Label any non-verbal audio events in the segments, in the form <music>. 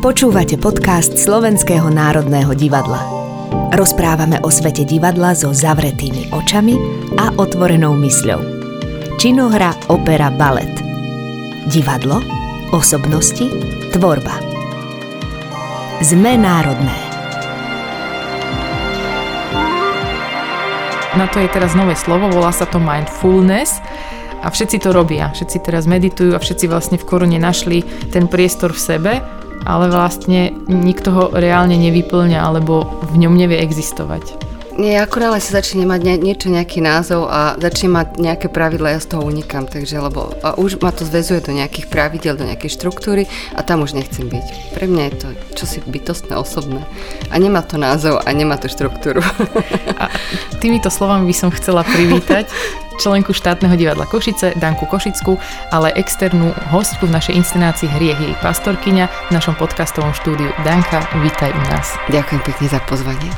Počúvate podcast Slovenského národného divadla. Rozprávame o svete divadla so zavretými očami a otvorenou mysľou. Činohra, opera, balet. Divadlo, osobnosti, tvorba. Sme národné. Na to je teraz nové slovo, volá sa to mindfulness a všetci to robia. Všetci teraz meditujú a všetci vlastne v korune našli ten priestor v sebe ale vlastne nikto ho reálne nevyplňa alebo v ňom nevie existovať. Nie, ako nále sa začne mať nie, niečo, nejaký názov a začne mať nejaké pravidla, ja z toho unikám, takže, lebo a už ma to zväzuje do nejakých pravidel, do nejakej štruktúry a tam už nechcem byť. Pre mňa je to čosi bytostné, osobné a nemá to názov a nemá to štruktúru. A týmito slovami by som chcela privítať <laughs> členku štátneho divadla Košice, Danku Košickú, ale externú hostku v našej inscenácii Hriech jej pastorkyňa v našom podcastovom štúdiu. Danka, vítaj u nás. Ďakujem pekne za pozvanie.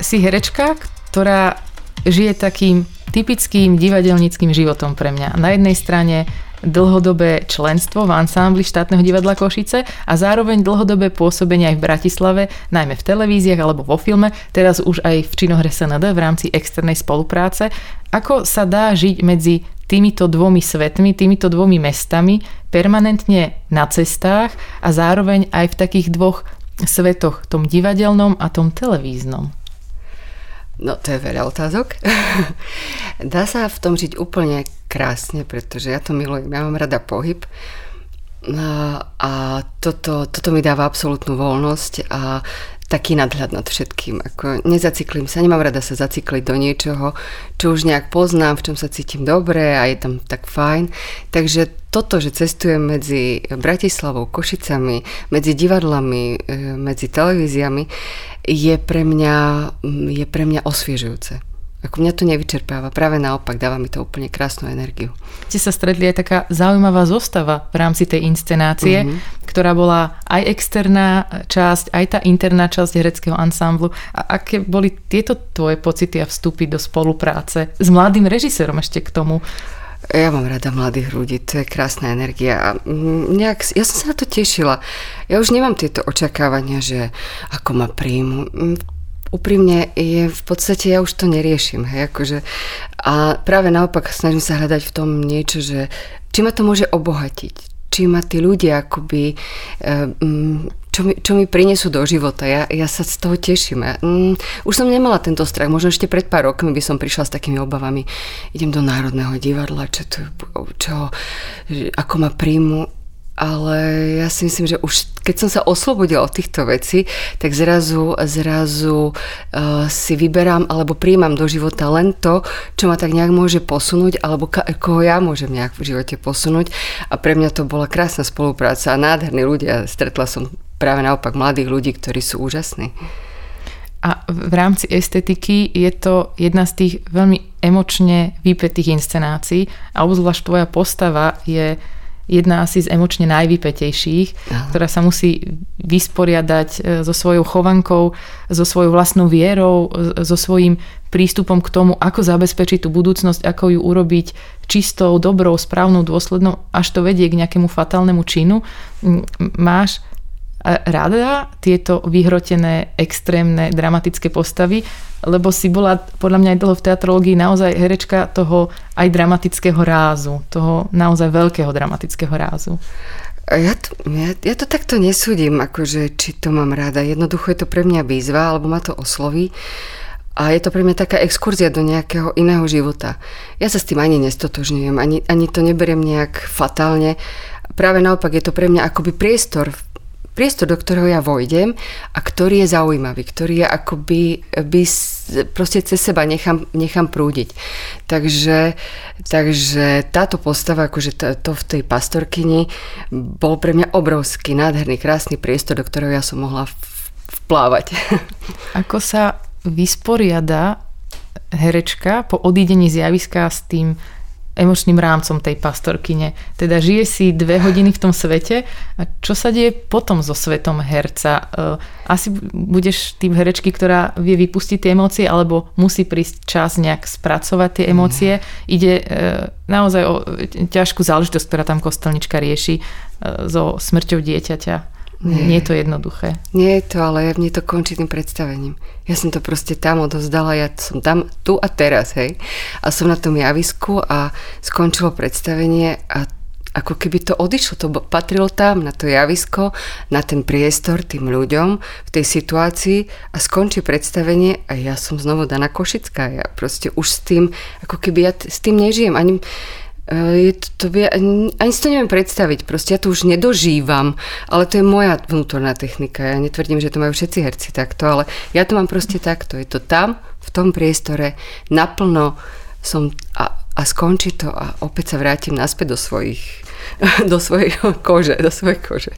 Si herečka, ktorá žije takým typickým divadelníckým životom pre mňa. Na jednej strane dlhodobé členstvo v ansámbli štátneho divadla Košice a zároveň dlhodobé pôsobenie aj v Bratislave, najmä v televíziách alebo vo filme, teraz už aj v činohre SND v rámci externej spolupráce. Ako sa dá žiť medzi týmito dvomi svetmi, týmito dvomi mestami, permanentne na cestách a zároveň aj v takých dvoch svetoch, tom divadelnom a tom televíznom? No to je veľa otázok. <laughs> Dá sa v tom žiť úplne krásne, pretože ja to milujem, ja mám rada pohyb a toto, toto mi dáva absolútnu voľnosť a taký nadhľad nad všetkým. Ako nezaciklím sa, nemám rada sa zacikliť do niečoho, čo už nejak poznám, v čom sa cítim dobre a je tam tak fajn. Takže toto, že cestujem medzi Bratislavou, Košicami, medzi divadlami, e, medzi televíziami, je pre mňa, je pre mňa osviežujúce. Ako mňa to nevyčerpáva, práve naopak, dáva mi to úplne krásnu energiu. Ste sa stretli aj taká zaujímavá zostava v rámci tej inscenácie, mm-hmm. ktorá bola aj externá časť, aj tá interná časť hereckého ansámblu. A aké boli tieto tvoje pocity a vstupy do spolupráce s mladým režisérom ešte k tomu? Ja mám rada mladých ľudí, to je krásna energia nejak, ja som sa na to tešila. Ja už nemám tieto očakávania, že ako ma príjmu úprimne je v podstate, ja už to neriešim. Hej, akože, a práve naopak snažím sa hľadať v tom niečo, že či ma to môže obohatiť, či ma tí ľudia akoby, eh, mm, čo mi, čo mi prinesú do života. Ja, ja sa z toho teším. Ja, mm, už som nemala tento strach. Možno ešte pred pár rokmi by som prišla s takými obavami. Idem do Národného divadla, čo, to, čo ako ma príjmu ale ja si myslím, že už keď som sa oslobodila od týchto vecí, tak zrazu, zrazu uh, si vyberám alebo príjmam do života len to, čo ma tak nejak môže posunúť alebo ka- koho ja môžem nejak v živote posunúť a pre mňa to bola krásna spolupráca a nádherní ľudia. Stretla som práve naopak mladých ľudí, ktorí sú úžasní. A v rámci estetiky je to jedna z tých veľmi emočne vypetých inscenácií a obzvlášť tvoja postava je jedna asi z emočne najvypetejších, Aha. ktorá sa musí vysporiadať e, so svojou chovankou, so svojou vlastnou vierou, so svojím prístupom k tomu, ako zabezpečiť tú budúcnosť, ako ju urobiť čistou, dobrou, správnou, dôslednou, až to vedie k nejakému fatálnemu činu. Máš rada tieto vyhrotené, extrémne, dramatické postavy, lebo si bola podľa mňa aj dlho v teatrológii naozaj herečka toho aj dramatického rázu, toho naozaj veľkého dramatického rázu. Ja to, ja, ja to takto nesúdim, akože či to mám rada. Jednoducho je to pre mňa výzva, alebo ma to osloví. A je to pre mňa taká exkurzia do nejakého iného života. Ja sa s tým ani nestotožňujem, ani, ani to neberiem nejak fatálne. Práve naopak je to pre mňa akoby priestor priestor, do ktorého ja vojdem a ktorý je zaujímavý, ktorý je akoby by proste cez seba nechám, nechám prúdiť. Takže, takže táto postava, akože to, to v tej pastorkyni, bol pre mňa obrovský, nádherný, krásny priestor, do ktorého ja som mohla vplávať. <laughs> Ako sa vysporiada herečka po odídení z javiska s tým emočným rámcom tej pastorkyne. Teda žije si dve hodiny v tom svete a čo sa deje potom so svetom herca? E, asi budeš tým herečky, ktorá vie vypustiť tie emócie alebo musí prísť čas nejak spracovať tie emócie. Ide e, naozaj o ťažkú záležitosť, ktorá tam kostelnička rieši e, so smrťou dieťaťa. Nie. Nie je to jednoduché. Nie je to, ale mne to končí tým predstavením. Ja som to proste tam odozdala, ja som tam tu a teraz, hej. A som na tom javisku a skončilo predstavenie a ako keby to odišlo, to patrilo tam, na to javisko, na ten priestor tým ľuďom v tej situácii a skončí predstavenie a ja som znovu Dana Košická. Ja proste už s tým, ako keby ja t- s tým nežijem. Ani, je to, to, ani, ani si to neviem predstaviť, proste ja to už nedožívam, ale to je moja vnútorná technika. Ja netvrdím, že to majú všetci herci takto, ale ja to mám proste takto. Je to tam, v tom priestore, naplno som a, a skončí to a opäť sa vrátim naspäť do svojich <laughs> do svojej kože, do svojej kože.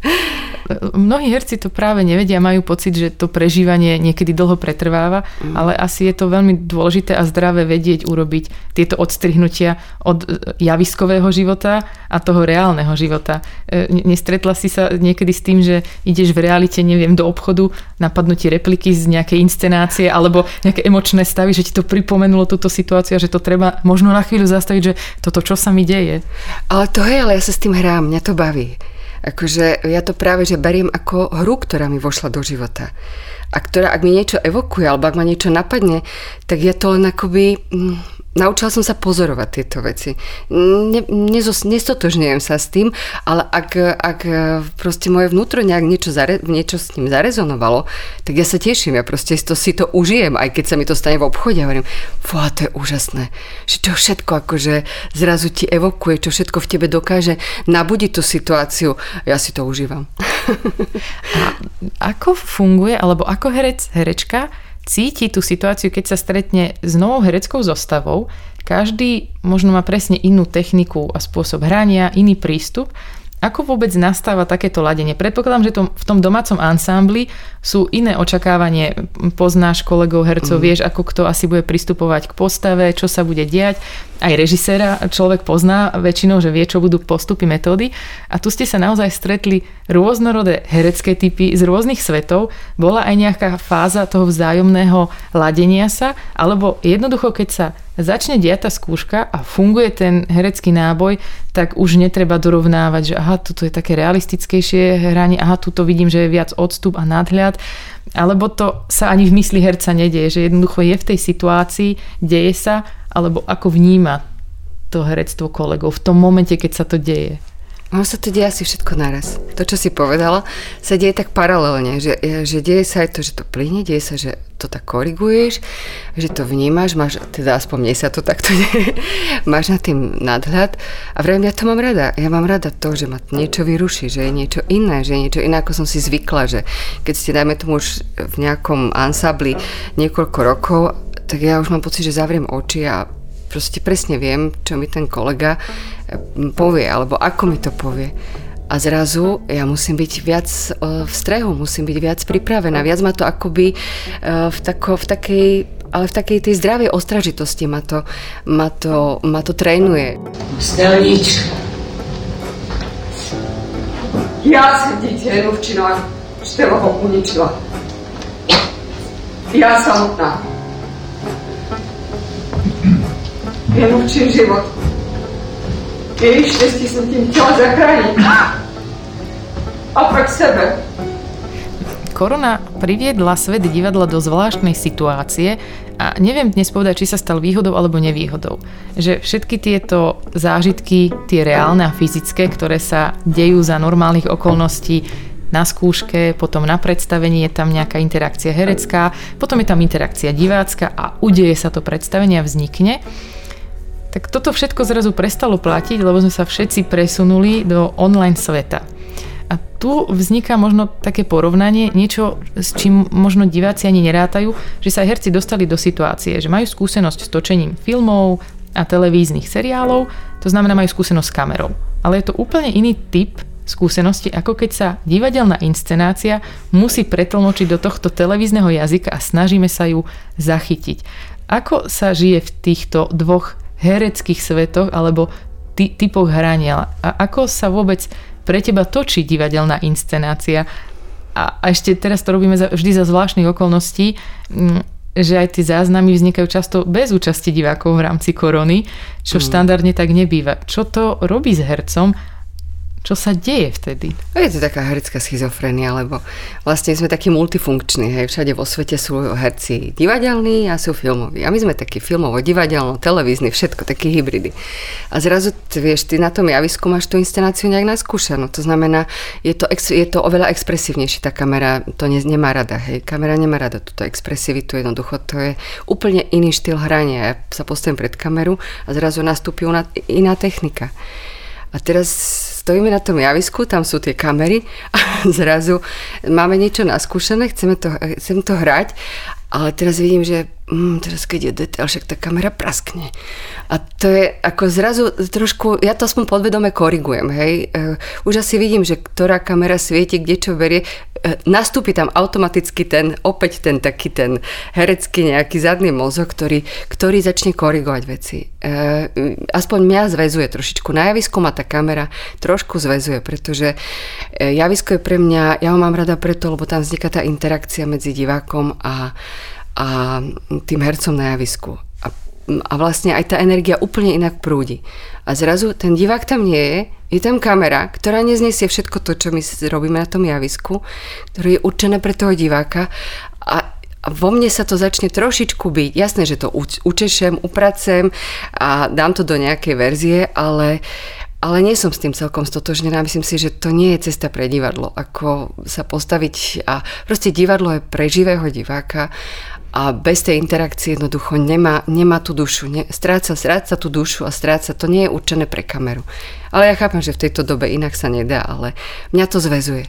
Mnohí herci to práve nevedia, majú pocit, že to prežívanie niekedy dlho pretrváva, mm. ale asi je to veľmi dôležité a zdravé vedieť urobiť tieto odstrihnutia od e, javiskového života a toho reálneho života. E, nestretla si sa niekedy s tým, že ideš v realite, neviem, do obchodu, napadnú ti repliky z nejakej inscenácie alebo nejaké emočné stavy, že ti to pripomenulo túto situáciu a že to treba možno na chvíľu zastaviť, že toto čo sa mi deje. Ale to je, ale ja sa s tým hrám, mňa to baví. Akože ja to práve, že beriem ako hru, ktorá mi vošla do života. A ktorá, ak mi niečo evokuje, alebo ak ma niečo napadne, tak ja to len akoby... Mm, naučila som sa pozorovať tieto veci. Ne, nezos, nestotožňujem sa s tým, ale ak, ak proste moje vnútro nejak niečo, zare, niečo s ním zarezonovalo, tak ja sa teším, ja proste to, si to užijem, aj keď sa mi to stane v obchode a hovorím, fú, to je úžasné, že čo všetko akože zrazu ti evokuje, čo všetko v tebe dokáže nabudiť tú situáciu, ja si to užívam. a ako funguje, alebo ako herec, herečka cíti tú situáciu, keď sa stretne s novou hereckou zostavou. Každý možno má presne inú techniku a spôsob hrania, iný prístup ako vôbec nastáva takéto ladenie? Predpokladám, že to, v tom domácom ansámbli sú iné očakávanie. Poznáš kolegov, hercov, mm. vieš, ako kto asi bude pristupovať k postave, čo sa bude diať. Aj režiséra človek pozná väčšinou, že vie, čo budú postupy, metódy. A tu ste sa naozaj stretli rôznorodé herecké typy z rôznych svetov. Bola aj nejaká fáza toho vzájomného ladenia sa, alebo jednoducho, keď sa začne diať tá skúška a funguje ten herecký náboj, tak už netreba dorovnávať, že aha, toto je také realistickejšie hranie, aha, tu vidím, že je viac odstup a nadhľad, alebo to sa ani v mysli herca nedieje, že jednoducho je v tej situácii, deje sa, alebo ako vníma to herectvo kolegov v tom momente, keď sa to deje. Ono sa to deje asi všetko naraz. To, čo si povedala, sa deje tak paralelne, že, že deje sa aj to, že to plyne, deje sa, že to tak koriguješ, že to vnímaš, máš, teda aspoň mne sa to takto <laughs> deje, máš na tým nadhľad a vrejme ja to mám rada. Ja mám rada to, že ma niečo vyruší, že je niečo iné, že je niečo iné, ako som si zvykla, že keď ste, dajme tomu už v nejakom ansambli niekoľko rokov, tak ja už mám pocit, že zavriem oči a proste presne viem, čo mi ten kolega povie, alebo ako mi to povie. A zrazu ja musím byť viac e, v strehu, musím byť viac pripravená. Viac ma to akoby e, v, tako, v takej ale v takej tej zdravej ostražitosti ma to, ma to, ma to trénuje. Stelnička. Ja som dieťa Ruvčinová Šteloho uničila. Ja samotná. Januvčin život Jej štěstí jsem tím chtěla zachránit. <gasps> A sebe. Korona priviedla svet divadla do zvláštnej situácie a neviem dnes povedať, či sa stal výhodou alebo nevýhodou. Že všetky tieto zážitky, tie reálne a fyzické, ktoré sa dejú za normálnych okolností, na skúške, potom na predstavení je tam nejaká interakcia herecká, potom je tam interakcia divácka a udeje sa to predstavenie a vznikne tak toto všetko zrazu prestalo platiť, lebo sme sa všetci presunuli do online sveta. A tu vzniká možno také porovnanie, niečo, s čím možno diváci ani nerátajú, že sa herci dostali do situácie, že majú skúsenosť s točením filmov a televíznych seriálov, to znamená majú skúsenosť s kamerou. Ale je to úplne iný typ skúsenosti, ako keď sa divadelná inscenácia musí pretlmočiť do tohto televízneho jazyka a snažíme sa ju zachytiť. Ako sa žije v týchto dvoch hereckých svetoch alebo ty, typoch hrania. A ako sa vôbec pre teba točí divadelná inscenácia? A, a ešte teraz to robíme za, vždy za zvláštnych okolností, mm, že aj tie záznamy vznikajú často bez účasti divákov v rámci korony, čo mm. štandardne tak nebýva. Čo to robí s hercom? Čo sa deje vtedy? Je to taká herecká schizofrenia, lebo vlastne sme takí multifunkční, hej, všade vo svete sú herci divadelní a sú filmoví. A my sme takí filmovo, divadelno, televízni, všetko, takí hybridy. A zrazu, vieš, ty na tom javisku máš tú inscenáciu nejak naskúšanú. To znamená, je to, ex, je to oveľa expresívnejšie, tá kamera to ne, nemá rada, hej. Kamera nemá rada túto expresivitu, jednoducho to je úplne iný štýl hrania. Ja sa postavím pred kameru a zrazu nastúpi iná technika. A teraz stojíme na tom javisku, tam sú tie kamery <laughs> a zrazu máme niečo naskúšané, chceme to, chcem to hrať, ale teraz vidím, že mm, teraz keď je detail, však tá kamera praskne. A to je ako zrazu trošku, ja to aspoň podvedome korigujem, hej. Uh, už asi vidím, že ktorá kamera svieti, kde čo berie. Uh, nastúpi tam automaticky ten, opäť ten taký ten herecký nejaký zadný mozog, ktorý, ktorý začne korigovať veci. Uh, aspoň mňa zväzuje trošičku. Na javisku ma tá kamera trošku zväzuje, pretože javisko je pre mňa, ja ho mám rada preto, lebo tam vzniká tá interakcia medzi divákom a a tým hercom na javisku. A, a vlastne aj tá energia úplne inak prúdi. A zrazu ten divák tam nie je, je tam kamera, ktorá neznesie všetko to, čo my robíme na tom javisku, ktoré je určené pre toho diváka a a vo mne sa to začne trošičku byť. Jasné, že to učešem, upracem a dám to do nejakej verzie, ale, ale nie som s tým celkom stotožnená. Myslím si, že to nie je cesta pre divadlo. Ako sa postaviť a proste divadlo je pre živého diváka a bez tej interakcie jednoducho nemá, nemá tú dušu. Ne, stráca, stráca tú dušu a stráca, to nie je určené pre kameru. Ale ja chápem, že v tejto dobe inak sa nedá, ale mňa to zväzuje.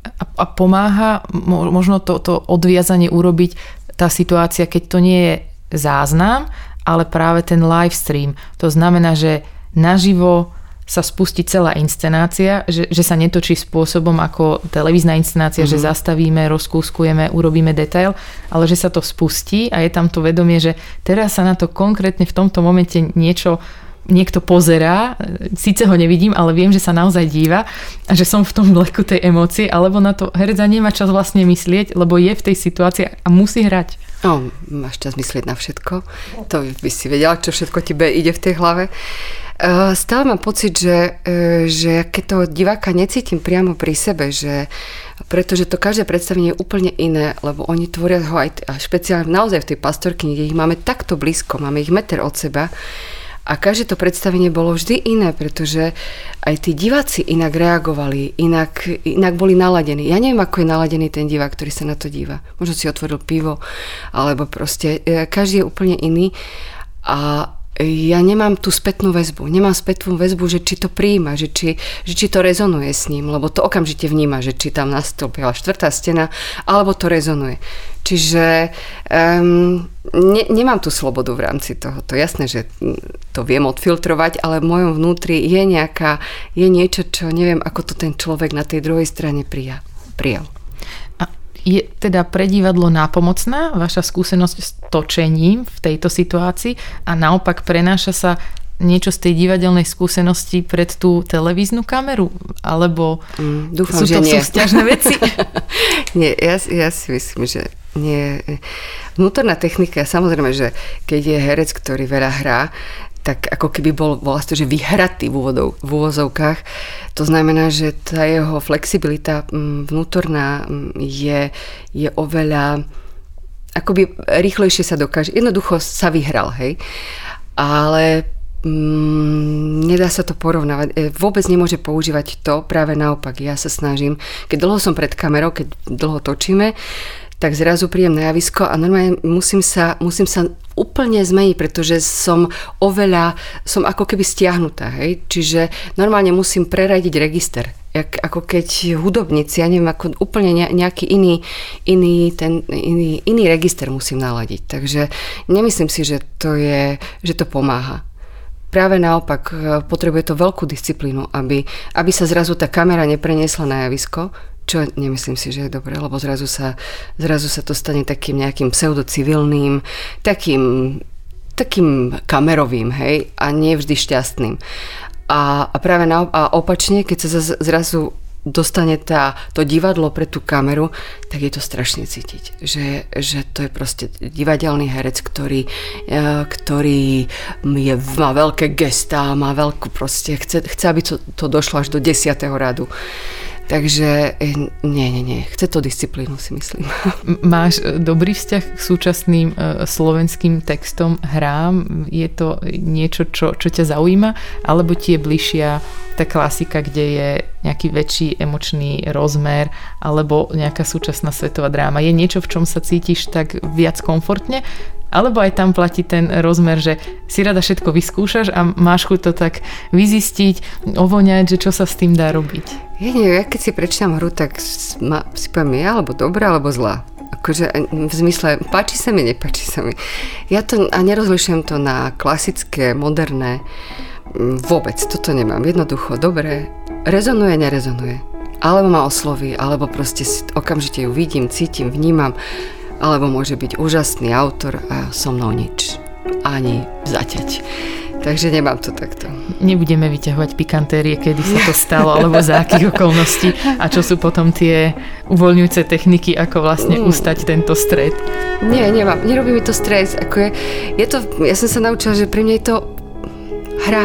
A, a pomáha možno to, to odviazanie urobiť tá situácia, keď to nie je záznam, ale práve ten live stream. To znamená, že naživo sa spustí celá inscenácia, že, že sa netočí spôsobom ako televízna inscenácia, mm-hmm. že mhm. zastavíme, rozkúskujeme, urobíme detail, ale že sa to spustí a je tam to vedomie, že teraz sa na to konkrétne v tomto momente niečo niekto pozerá, síce ho nevidím, ale viem, že sa naozaj díva a že som v tom vleku tej emócie, alebo na to herec nemá čas vlastne myslieť, lebo je v tej situácii a musí hrať. No, máš čas myslieť na všetko. To by si vedela, čo všetko tebe ide v tej hlave. Eh, stále mám pocit, že, eh, že keď toho diváka necítim priamo pri sebe, že pretože to každé predstavenie je úplne iné, lebo oni tvoria ho aj špeciálne naozaj v tej pastorky, kde ich máme takto blízko, máme ich meter od seba, a každé to predstavenie bolo vždy iné, pretože aj tí diváci inak reagovali, inak, inak boli naladení. Ja neviem, ako je naladený ten divák, ktorý sa na to díva. Možno si otvoril pivo, alebo proste eh, každý je úplne iný. A ja nemám tú spätnú väzbu. Nemám spätnú väzbu, že či to príjima, že či, že či to rezonuje s ním, lebo to okamžite vníma, že či tam nastúpila štvrtá stena, alebo to rezonuje. Čiže um, ne, nemám tú slobodu v rámci toho. To jasné, že to viem odfiltrovať, ale v mojom vnútri je nejaká, je niečo, čo neviem, ako to ten človek na tej druhej strane prijal. prijal. Je teda pre divadlo nápomocná vaša skúsenosť s točením v tejto situácii a naopak prenáša sa niečo z tej divadelnej skúsenosti pred tú televíznu kameru? Alebo mm, dúfam, sú to že nie. sú veci? <laughs> nie, ja, ja si myslím, že nie. Vnútorná technika, samozrejme, že keď je herec, ktorý veľa hrá, tak ako keby bol vlastne, že vyhratý v, úvodov, v úvozovkách. To znamená, že tá jeho flexibilita mm, vnútorná mm, je, je oveľa akoby rýchlejšie sa dokáže. Jednoducho sa vyhral, hej. Ale mm, nedá sa to porovnávať. E, vôbec nemôže používať to, práve naopak. Ja sa snažím, keď dlho som pred kamerou, keď dlho točíme, tak zrazu príjem na javisko a normálne musím sa, musím sa úplne zmeniť, pretože som oveľa, som ako keby stiahnutá, hej? Čiže normálne musím preradiť register. Jak, ako keď hudobníci, ja neviem, ako úplne nejaký iný, iný, ten, iný, iný register musím naladiť. Takže nemyslím si, že to, je, že to pomáha. Práve naopak, potrebuje to veľkú disciplínu, aby, aby sa zrazu tá kamera nepreniesla na javisko, čo nemyslím si, že je dobré, lebo zrazu sa, zrazu sa to stane takým nejakým pseudocivilným, takým, takým kamerovým, hej, a nie vždy šťastným. A, a práve na, a opačne, keď sa zrazu dostane tá, to divadlo pre tú kameru, tak je to strašne cítiť. Že, že to je proste divadelný herec, ktorý, e, ktorý je, má veľké gestá, má veľkú proste, chce, chce aby to, to došlo až do desiatého radu. Takže eh, nie, nie, nie. Chce to disciplínu, si myslím. <laughs> Máš eh, dobrý vzťah k súčasným eh, slovenským textom, hrám? Je to niečo, čo, čo ťa zaujíma? Alebo ti je bližšia tá klasika, kde je nejaký väčší emočný rozmer alebo nejaká súčasná svetová dráma? Je niečo, v čom sa cítiš tak viac komfortne? Alebo aj tam platí ten rozmer, že si rada všetko vyskúšaš a máš chuť to tak vyzistiť, ovoňať, že čo sa s tým dá robiť. Ja neviem, ja keď si prečítam hru, tak si poviem, je alebo dobrá, alebo zlá. Akože v zmysle, páči sa mi, nepáči sa mi. Ja to a nerozlišujem to na klasické, moderné. Vôbec, toto nemám. Jednoducho, dobre, rezonuje, nerezonuje. Alebo ma osloví, alebo proste okamžite ju vidím, cítim, vnímam alebo môže byť úžasný autor a so mnou nič. Ani zaťať. Takže nemám to takto. Nebudeme vyťahovať pikantérie, kedy sa to stalo, alebo za akých okolností a čo sú potom tie uvoľňujúce techniky, ako vlastne mm. ustať tento stred. Nie, nemám. Nerobí mi to stres. Ako je, je to, ja som sa naučila, že pre mňa je to hra.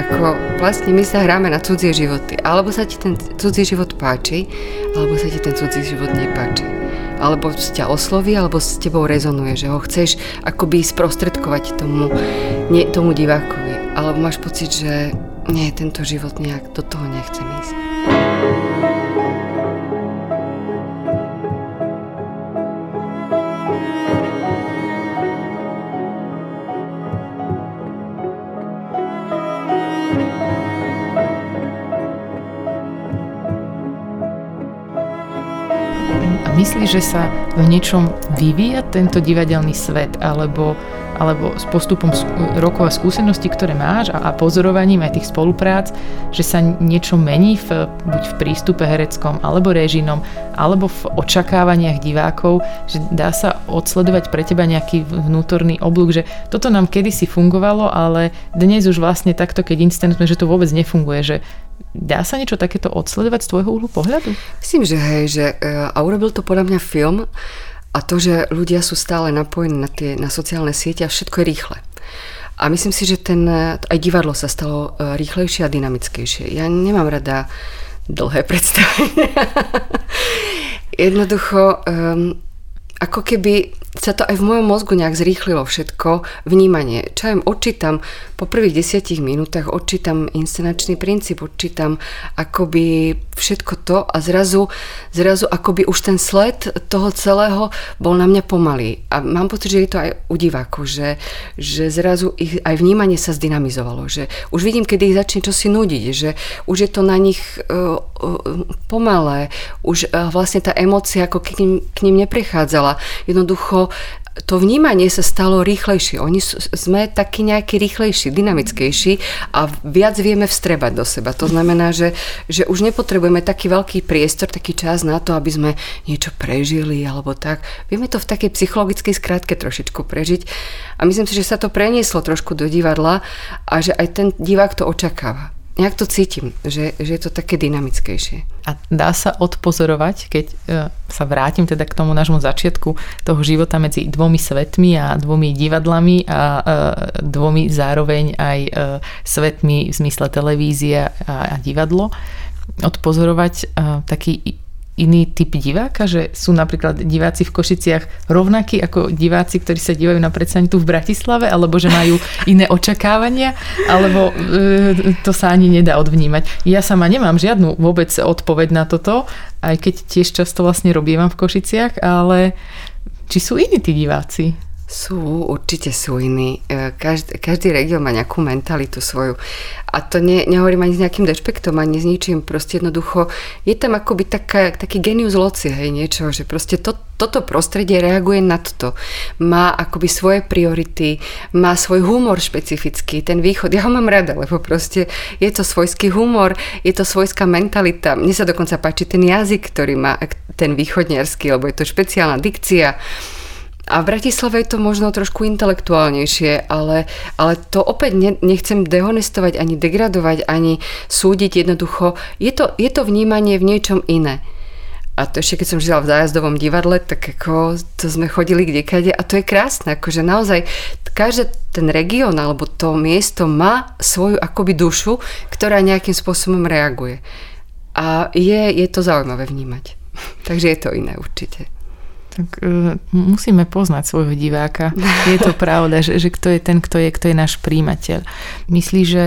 Ako vlastne my sa hráme na cudzie životy. Alebo sa ti ten cudzí život páči, alebo sa ti ten cudzí život nepáči alebo ťa osloví, alebo s tebou rezonuje, že ho chceš akoby sprostredkovať tomu, nie, tomu divákovi, alebo máš pocit, že nie, tento život nejak Myslíš, že sa v niečom vyvíja tento divadelný svet, alebo, alebo s postupom rokov a skúseností, ktoré máš a, a pozorovaním aj tých spoluprác, že sa niečo mení v, buď v prístupe hereckom, alebo režinom, alebo v očakávaniach divákov, že dá sa odsledovať pre teba nejaký vnútorný oblúk, že toto nám kedysi fungovalo, ale dnes už vlastne takto, keď inscenujeme, že to vôbec nefunguje, že Dá sa niečo takéto odsledovať z tvojho úhlu pohľadu? Myslím, že hej, že, e, a urobil to podľa mňa film a to, že ľudia sú stále napojení na, tie, na sociálne siete a všetko je rýchle. A myslím si, že ten, aj divadlo sa stalo e, rýchlejšie a dynamickejšie. Ja nemám rada dlhé <laughs> predstavenia. Jednoducho, um, ako keby sa to aj v mojom mozgu nejak zrýchlilo všetko, vnímanie. Čo ja odčítam po prvých desiatich minútach, odčítam inscenačný princíp, odčítam akoby všetko to a zrazu, zrazu akoby už ten sled toho celého bol na mňa pomalý. A mám pocit, že je to aj u divákov, že, že zrazu ich aj vnímanie sa zdynamizovalo, že už vidím, kedy ich začne čosi nudiť, že už je to na nich uh, uh, pomalé, už uh, vlastne tá emócia ako k ním, k ním neprechádzala. Jednoducho to vnímanie sa stalo rýchlejšie. Oni sme takí nejaký rýchlejší, dynamickejší a viac vieme vstrebať do seba. To znamená, že, že už nepotrebujeme taký veľký priestor, taký čas na to, aby sme niečo prežili alebo tak. Vieme to v takej psychologickej skratke trošičku prežiť a myslím si, že sa to prenieslo trošku do divadla a že aj ten divák to očakáva nejak to cítim, že, že je to také dynamickejšie. A dá sa odpozorovať, keď e, sa vrátim teda k tomu nášmu začiatku toho života medzi dvomi svetmi a dvomi divadlami a e, dvomi zároveň aj e, svetmi v zmysle televízia a, divadlo, odpozorovať taký iný typ diváka, že sú napríklad diváci v Košiciach rovnakí ako diváci, ktorí sa dívajú na predstavenie tu v Bratislave, alebo že majú iné očakávania, alebo e, to sa ani nedá odvnímať. Ja sama nemám žiadnu vôbec odpoveď na toto, aj keď tiež často vlastne robievam v Košiciach, ale či sú iní tí diváci? Sú, určite sú iní. E, každý, každý región má nejakú mentalitu svoju. A to ne, nehovorím ani s nejakým dešpektom, ani s ničím. Proste jednoducho je tam akoby taká, taký genius loci, hej, niečo, že proste to, toto prostredie reaguje na toto. Má akoby svoje priority, má svoj humor špecifický, ten východ. Ja ho mám rada, lebo proste je to svojský humor, je to svojská mentalita. Mne sa dokonca páči ten jazyk, ktorý má ten východniarský, lebo je to špeciálna dikcia A v Bratislave je to možno trošku intelektuálnejšie, ale, ale to opäť ne, nechcem dehonestovať, ani degradovať, ani súdiť jednoducho. Je to, je to vnímanie v niečom iné. A to ešte keď som žila v zájazdovom divadle, tak ako to sme chodili kdekade a to je krásne, akože naozaj každý ten región alebo to miesto má svoju akoby dušu, ktorá nejakým spôsobom reaguje. A je, je to zaujímavé vnímať. <laughs> Takže je to iné určite. Tak uh, musíme poznať svojho diváka. Je to pravda, že, že kto je ten, kto je, kto je náš príjimateľ. Myslí, že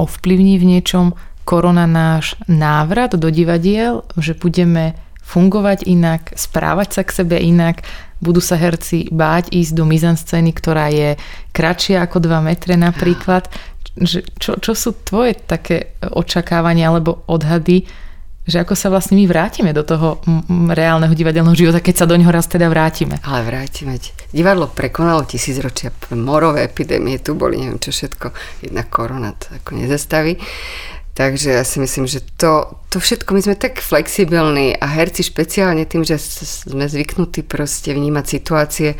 ovplyvní v niečom korona náš návrat do divadiel, že budeme fungovať inak, správať sa k sebe inak, budú sa herci báť ísť do mizanscény, ktorá je kratšia ako 2 metre napríklad. Čo, čo sú tvoje také očakávania alebo odhady, že ako sa vlastne my vrátime do toho reálneho divadelného života, keď sa do neho raz teda vrátime. Ale vrátime. Divadlo prekonalo tisícročia, morové epidémie, tu boli neviem čo všetko, jedna korona to ako nezastaví. Takže ja si myslím, že to, to všetko, my sme tak flexibilní a herci špeciálne tým, že sme zvyknutí proste vnímať situácie,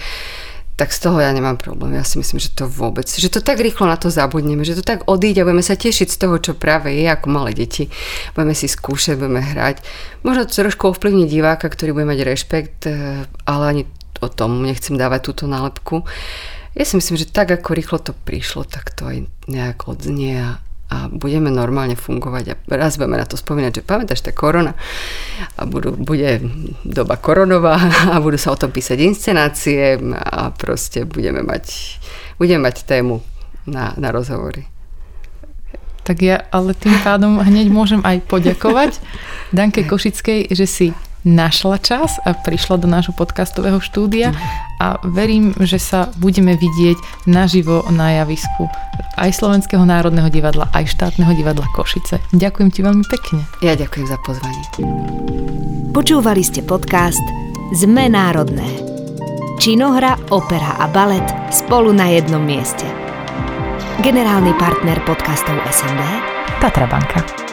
tak z toho ja nemám problém. Ja si myslím, že to vôbec, že to tak rýchlo na to zabudneme, že to tak odíde a budeme sa tešiť z toho, čo práve je ako malé deti. Budeme si skúšať, budeme hrať. Možno to trošku ovplyvní diváka, ktorý bude mať rešpekt, eh, ale ani o tom nechcem dávať túto nálepku. Ja si myslím, že tak ako rýchlo to prišlo, tak to aj nejak odznie a a budeme normálne fungovať a raz budeme na to spomínať, že pamätáš, tá korona a budú, bude doba koronová <laughs> a budú sa o tom písať inscenácie a proste budeme mať, budeme mať tému na, na rozhovory. Tak ja ale tým pádom hneď môžem aj poďakovať Danke Košickej, že si našla čas a prišla do nášho podcastového štúdia a verím, že sa budeme vidieť naživo na javisku aj Slovenského národného divadla, aj štátneho divadla Košice. Ďakujem ti veľmi pekne. Ja ďakujem za pozvanie. Počúvali ste podcast Sme národné. Činohra, opera a balet spolu na jednom mieste. Generálny partner podcastov SND Tatra Banka.